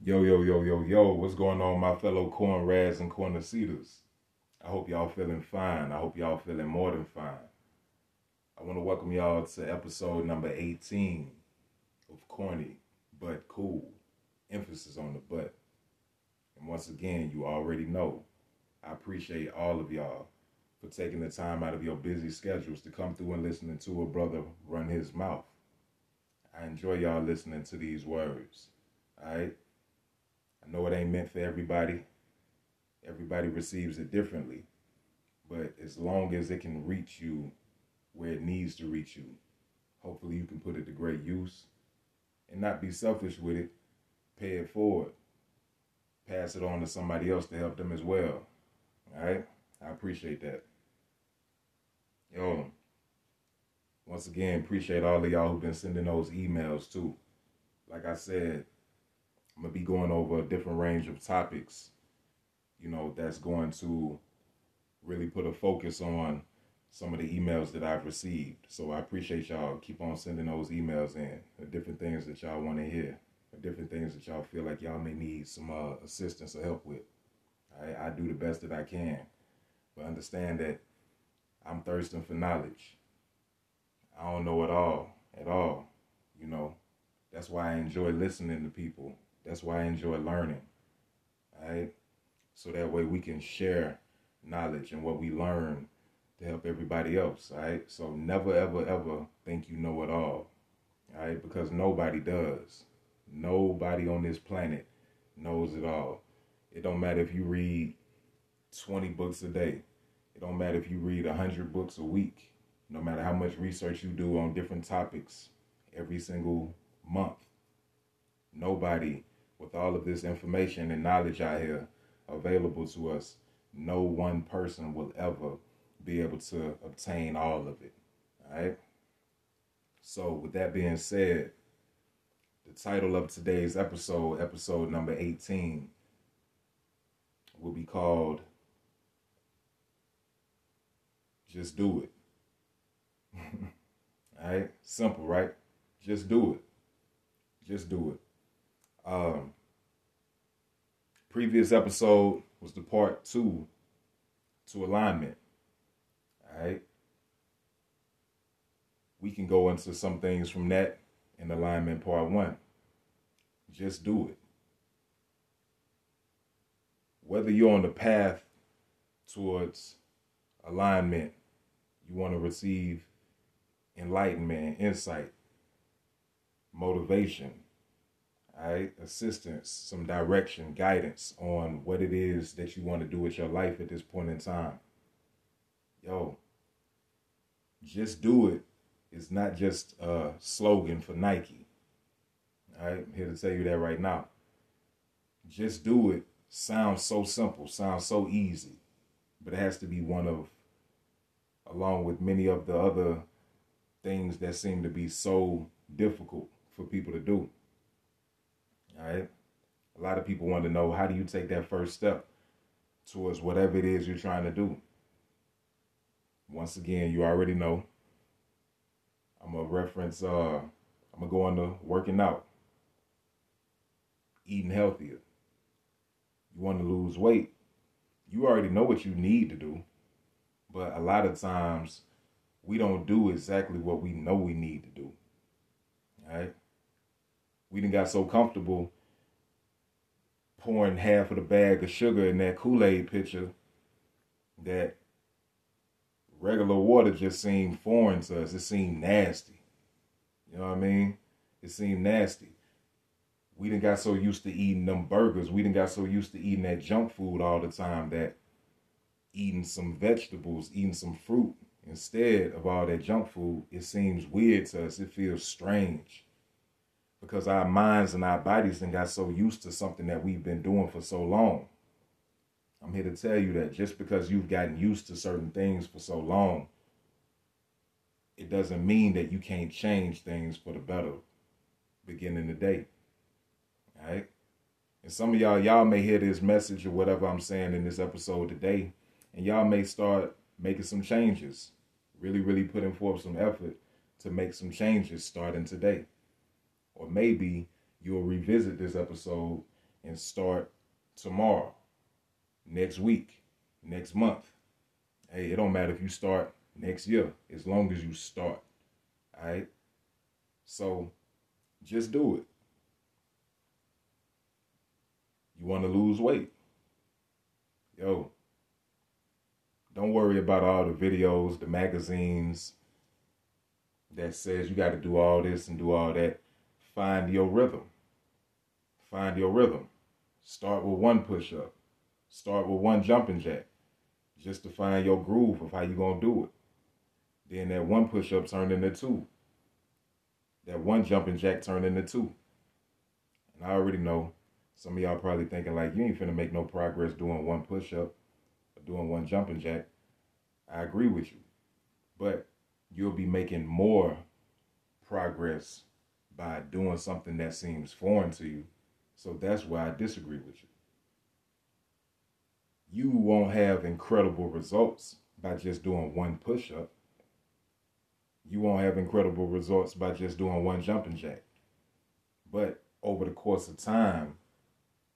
Yo, yo, yo, yo, yo, what's going on, my fellow corn rads and corner seeders? I hope y'all feeling fine. I hope y'all feeling more than fine. I want to welcome y'all to episode number 18 of Corny But Cool. Emphasis on the but. And once again, you already know, I appreciate all of y'all for taking the time out of your busy schedules to come through and listening to a brother run his mouth. I enjoy y'all listening to these words. All right? I know it ain't meant for everybody. Everybody receives it differently. But as long as it can reach you where it needs to reach you, hopefully you can put it to great use and not be selfish with it. Pay it forward. Pass it on to somebody else to help them as well. All right? I appreciate that. Yo, once again, appreciate all of y'all who've been sending those emails too. Like I said, I'm gonna be going over a different range of topics, you know, that's going to really put a focus on some of the emails that I've received. So I appreciate y'all. Keep on sending those emails in, the different things that y'all want to hear, the different things that y'all feel like y'all may need some uh, assistance or help with. I, I do the best that I can, but understand that I'm thirsting for knowledge. I don't know it all at all, you know. That's why I enjoy listening to people that's why I enjoy learning. Right? So that way we can share knowledge and what we learn to help everybody else. Right? So never ever ever think you know it all. Right? Because nobody does. Nobody on this planet knows it all. It don't matter if you read 20 books a day. It don't matter if you read 100 books a week. No matter how much research you do on different topics every single month. Nobody with all of this information and knowledge out here available to us, no one person will ever be able to obtain all of it. All right. So, with that being said, the title of today's episode, episode number 18, will be called Just Do It. all right. Simple, right? Just do it. Just do it. Um, previous episode was the part two to alignment. All right. We can go into some things from that in alignment part one. Just do it. Whether you're on the path towards alignment, you want to receive enlightenment, insight, motivation, right? Assistance, some direction, guidance on what it is that you want to do with your life at this point in time. Yo, just do it. it is not just a slogan for Nike. I'm here to tell you that right now. Just do it sounds so simple, sounds so easy, but it has to be one of, along with many of the other things that seem to be so difficult for people to do. All right. A lot of people want to know how do you take that first step towards whatever it is you're trying to do. Once again, you already know. I'm gonna reference. Uh, I'm gonna go on working out, eating healthier. You want to lose weight. You already know what you need to do, but a lot of times we don't do exactly what we know we need to do. All right we didn't got so comfortable pouring half of the bag of sugar in that Kool-Aid pitcher that regular water just seemed foreign to us. It seemed nasty. You know what I mean? It seemed nasty. We didn't got so used to eating them burgers. We didn't got so used to eating that junk food all the time that eating some vegetables, eating some fruit instead of all that junk food, it seems weird to us. It feels strange because our minds and our bodies and got so used to something that we've been doing for so long. I'm here to tell you that just because you've gotten used to certain things for so long, it doesn't mean that you can't change things for the better beginning the day. All right? And some of y'all, y'all may hear this message or whatever I'm saying in this episode today, and y'all may start making some changes. Really, really putting forth some effort to make some changes starting today. Or maybe you'll revisit this episode and start tomorrow, next week, next month. Hey, it don't matter if you start next year, as long as you start. All right. So just do it. You want to lose weight? Yo, don't worry about all the videos, the magazines that says you got to do all this and do all that. Find your rhythm. Find your rhythm. Start with one push up. Start with one jumping jack. Just to find your groove of how you're going to do it. Then that one push up turned into two. That one jumping jack turned into two. And I already know some of y'all probably thinking like you ain't finna make no progress doing one push up or doing one jumping jack. I agree with you. But you'll be making more progress by doing something that seems foreign to you. So that's why I disagree with you. You won't have incredible results by just doing one push up. You won't have incredible results by just doing one jumping jack. But over the course of time,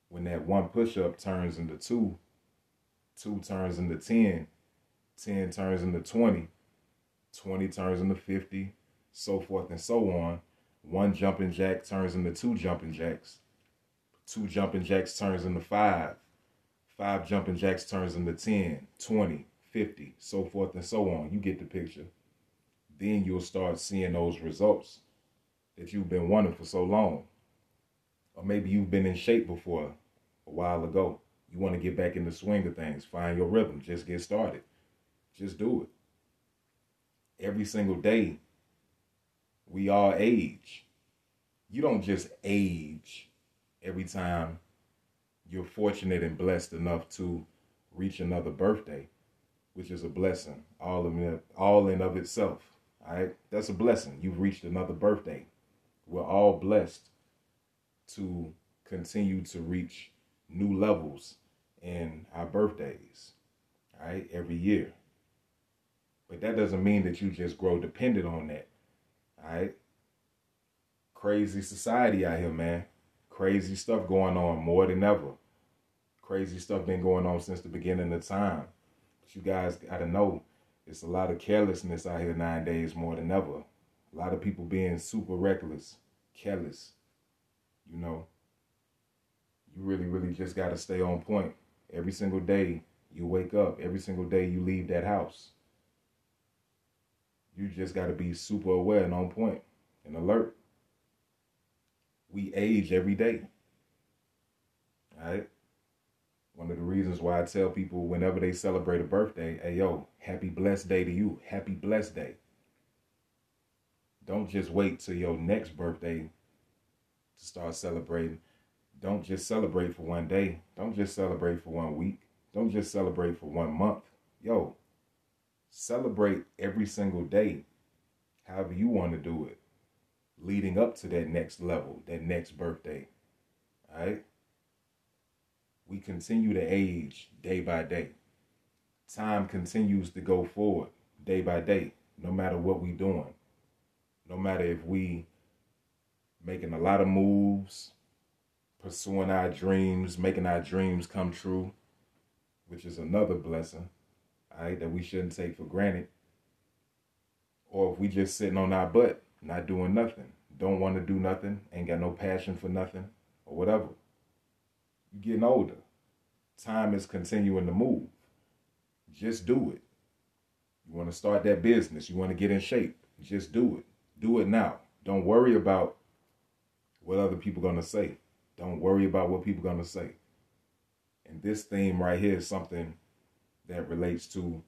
when that one push up turns into two, two turns into 10, 10 turns into 20, 20 turns into 50, so forth and so on. One jumping jack turns into two jumping jacks. Two jumping jacks turns into five. Five jumping jacks turns into 10, 20, 50, so forth and so on. You get the picture. Then you'll start seeing those results that you've been wanting for so long. Or maybe you've been in shape before a while ago. You want to get back in the swing of things. Find your rhythm. Just get started. Just do it. Every single day, we all age. You don't just age every time you're fortunate and blessed enough to reach another birthday, which is a blessing, all in all in of itself. All right, that's a blessing. You've reached another birthday. We're all blessed to continue to reach new levels in our birthdays, all right, every year. But that doesn't mean that you just grow dependent on that, all right? Crazy society out here, man. Crazy stuff going on more than ever. Crazy stuff been going on since the beginning of time. But you guys gotta know it's a lot of carelessness out here nowadays more than ever. A lot of people being super reckless, careless, you know you really, really just got to stay on point. Every single day you wake up, every single day you leave that house. You just got to be super aware and on point and alert. We age every day. All right? One of the reasons why I tell people whenever they celebrate a birthday, hey, yo, happy blessed day to you. Happy blessed day. Don't just wait till your next birthday to start celebrating don't just celebrate for one day. Don't just celebrate for one week. Don't just celebrate for one month. Yo, celebrate every single day, however you want to do it, leading up to that next level, that next birthday. All right? We continue to age day by day. Time continues to go forward day by day, no matter what we're doing. No matter if we making a lot of moves, pursuing our dreams, making our dreams come true, which is another blessing, right, that we shouldn't take for granted. Or if we just sitting on our butt, not doing nothing, don't want to do nothing, ain't got no passion for nothing, or whatever. You getting older. Time is continuing to move. Just do it. You want to start that business, you want to get in shape, just do it. Do it now. Don't worry about what other people going to say. Don't worry about what people going to say. And this theme right here is something that relates to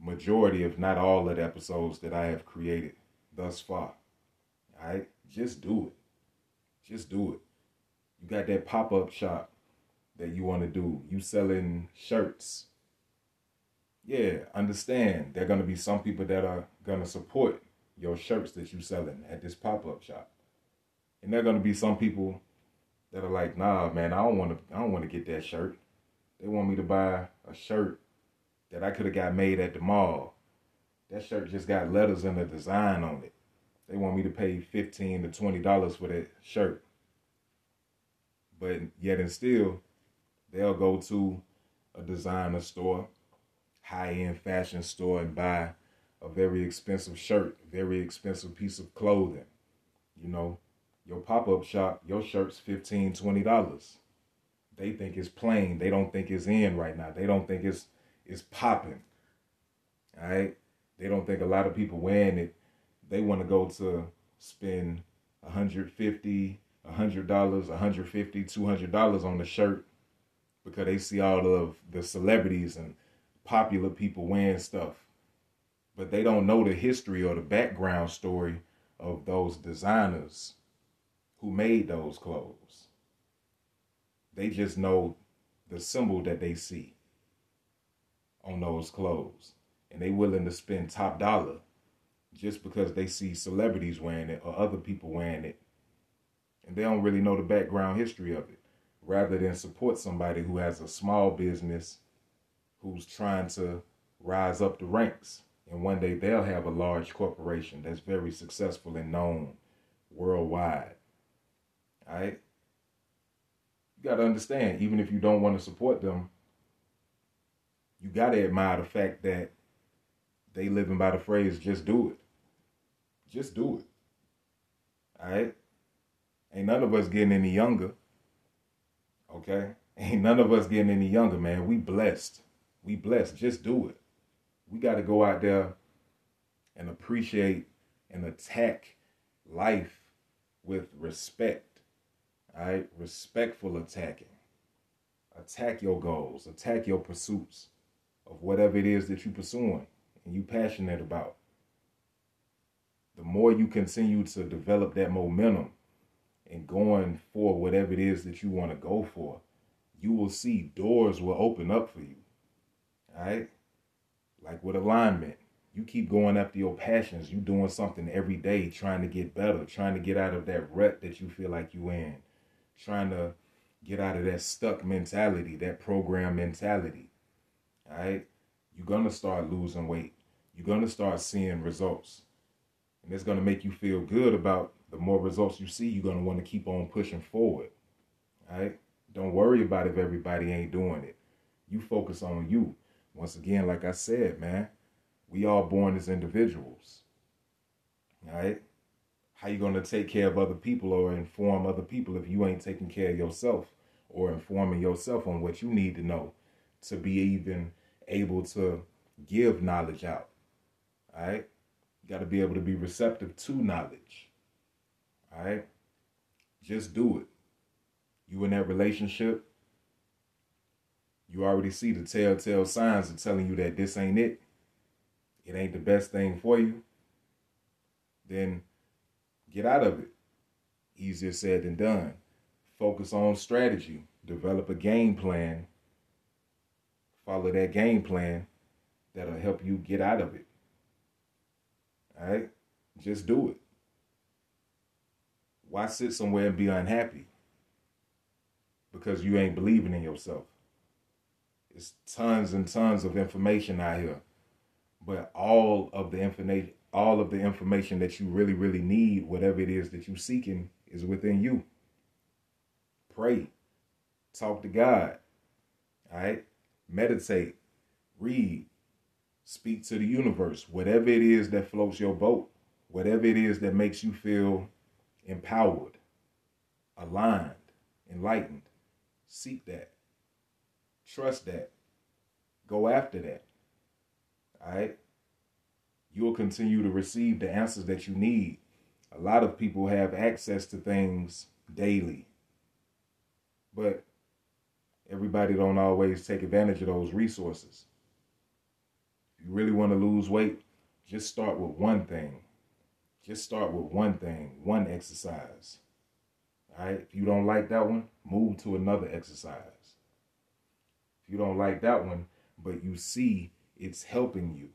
majority, if not all, of the episodes that I have created thus far. All right? Just do it. Just do it. You got that pop up shop that you want to do. You selling shirts. Yeah, understand. There are going to be some people that are going to support your shirts that you selling at this pop up shop. And there are going to be some people that are like, nah, man, I don't want to. I don't want to get that shirt. They want me to buy a shirt that I could have got made at the mall. That shirt just got letters and a design on it. They want me to pay fifteen to twenty dollars for that shirt. But yet and still, they'll go to a designer store, high end fashion store, and buy a very expensive shirt, very expensive piece of clothing. You know, your pop up shop, your shirt's $15, $20. They think it's plain. They don't think it's in right now. They don't think it's it's popping. All right? They don't think a lot of people wearing it. They want to go to spend 150 $100, $150, $200 on the shirt because they see all of the celebrities and popular people wearing stuff. But they don't know the history or the background story of those designers who made those clothes. They just know the symbol that they see on those clothes. And they willing to spend top dollar just because they see celebrities wearing it or other people wearing it. And they don't really know the background history of it. Rather than support somebody who has a small business who's trying to rise up the ranks. And one day they'll have a large corporation that's very successful and known worldwide. All right? You got to understand, even if you don't want to support them, you got to admire the fact that they living by the phrase, just do it. Just do it. All right? Ain't none of us getting any younger. Okay? Ain't none of us getting any younger, man. We blessed. We blessed. Just do it. We got to go out there and appreciate and attack life with respect. All right? Respectful attacking. Attack your goals, attack your pursuits of whatever it is that you're pursuing and you passionate about. The more you continue to develop that momentum and going for whatever it is that you want to go for, you will see doors will open up for you. All right? Like with alignment, you keep going after your passions. You doing something every day, trying to get better, trying to get out of that rut that you feel like you in, trying to get out of that stuck mentality, that program mentality. All right? You're going to start losing weight. You're going to start seeing results. And it's going to make you feel good about the more results you see, you're going to want to keep on pushing forward. All right? Don't worry about if everybody ain't doing it. You focus on you. Once again, like I said, man, we all born as individuals. All right? How you going to take care of other people or inform other people if you ain't taking care of yourself or informing yourself on what you need to know to be even able to give knowledge out? All right? You got to be able to be receptive to knowledge. All right? Just do it. You in that relationship, you already see the telltale signs of telling you that this ain't it. It ain't the best thing for you. Then get out of it. Easier said than done. Focus on strategy. Develop a game plan. Follow that game plan that'll help you get out of it. All right? Just do it. Why sit somewhere and be unhappy? Because you ain't believing in yourself. It's tons and tons of information out here. But all of the information all of the information that you really, really need, whatever it is that you're seeking, is within you. Pray. Talk to God. All right? Meditate. Read. Speak to the universe. Whatever it is that floats your boat. Whatever it is that makes you feel empowered, aligned, enlightened. Seek that. Trust that. Go after that. All right? You will continue to receive the answers that you need. A lot of people have access to things daily. But everybody don't always take advantage of those resources. If you really want to lose weight, just start with one thing. Just start with one thing, one exercise. All right. If you don't like that one, move to another exercise. If you don't like that one, but you see it's helping you,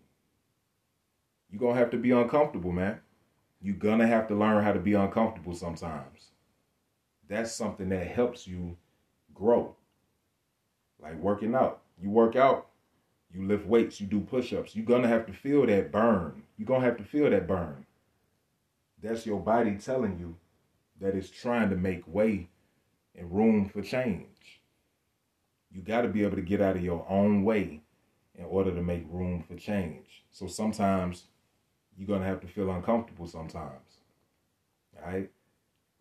you're going to have to be uncomfortable, man. You're going to have to learn how to be uncomfortable sometimes. That's something that helps you grow. Like working out. You work out, you lift weights, you do push ups. You're going to have to feel that burn. You're going to have to feel that burn. That's your body telling you that it's trying to make way and room for change. You got to be able to get out of your own way in order to make room for change. So sometimes you're to have to feel uncomfortable sometimes. Right?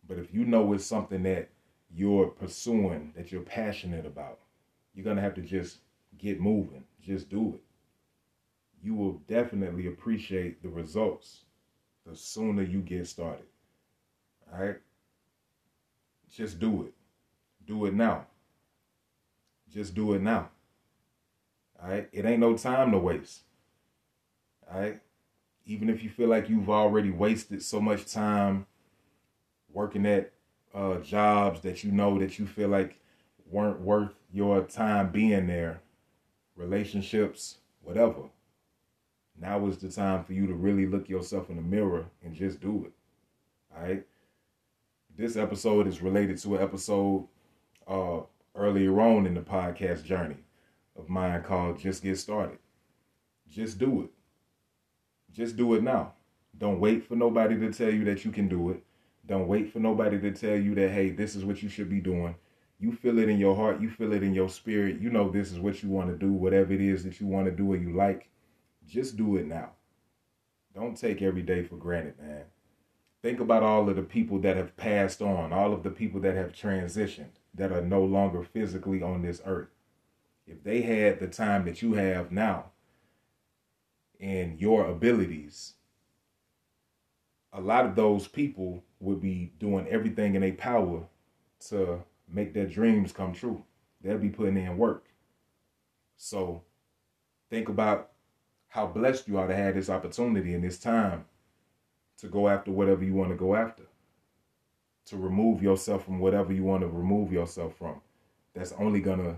But if you know it's something that you're pursuing, that you're passionate about, you're to have to just get moving. Just do it. You will definitely appreciate the results the sooner you get started. All right? Just do it. Do it now. Just do it now. All right? It ain't no time to waste. All right? Even if you feel like you've already wasted so much time working at uh, jobs that you know that you feel like weren't worth your time being there, relationships, whatever. Now is the time for you to really look yourself in the mirror and just do it. All right. This episode is related to an episode uh, earlier on in the podcast journey of mine called Just Get Started. Just do it. Just do it now. Don't wait for nobody to tell you that you can do it. Don't wait for nobody to tell you that, hey, this is what you should be doing. You feel it in your heart. You feel it in your spirit. You know this is what you want to do, whatever it is that you want to do or you like. Just do it now. Don't take every day for granted, man. Think about all of the people that have passed on, all of the people that have transitioned, that are no longer physically on this earth. If they had the time that you have now and your abilities, a lot of those people would be doing everything in their power to make their dreams come true. They'll be putting in work. So think about how blessed you are to have this opportunity and this time to go after whatever you want to go after. To remove yourself from whatever you want to remove yourself from. That's only going to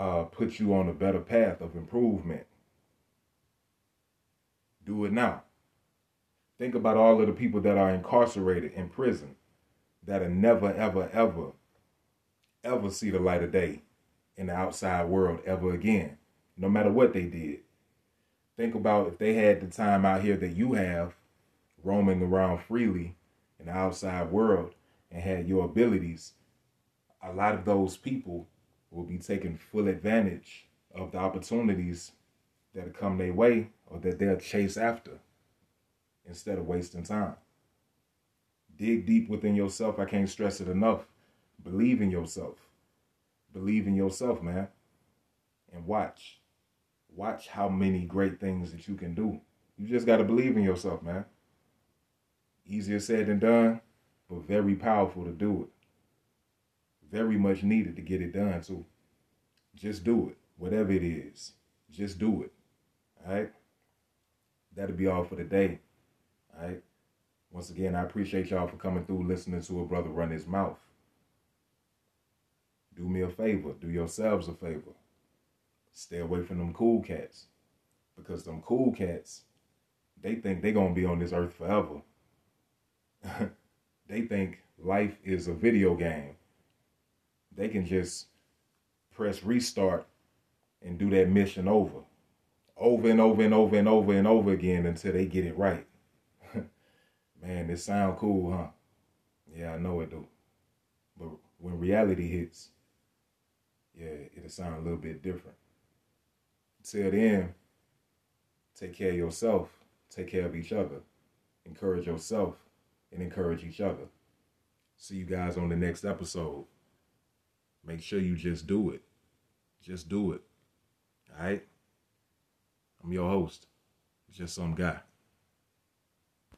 uh, put you on a better path of improvement. Do it now. Think about all of the people that are incarcerated in prison that'll never, ever, ever, ever see the light of day in the outside world ever again, no matter what they did. Think about if they had the time out here that you have, roaming around freely in the outside world and had your abilities, a lot of those people will be taking full advantage of the opportunities that come their way or that they'll chase after instead of wasting time. Dig deep within yourself. I can't stress it enough. Believe in yourself. Believe in yourself, man. And watch. Watch how many great things that you can do. You just got to believe in yourself, man. Easier said than done, but very powerful to do it. Very much needed to get it done, too. Just do it, whatever it is. Just do it. All right? That'll be all for today. All right? Once again, I appreciate y'all for coming through listening to a brother run his mouth. Do me a favor, do yourselves a favor stay away from them cool cats. Because them cool cats, they think they gonna be on this earth forever. they think life is a video game. They can just press restart and do that mission over. Over and over and over and over and over again until they get it right. Man, this sound cool, huh? Yeah, I know it do. But when reality hits, yeah, it'll sound a little bit different. Till then, take care of yourself, take care of each other, encourage yourself, and encourage each other. See you guys on the next episode. Make sure you just do it. Just do it. All right? I'm your host, just some guy.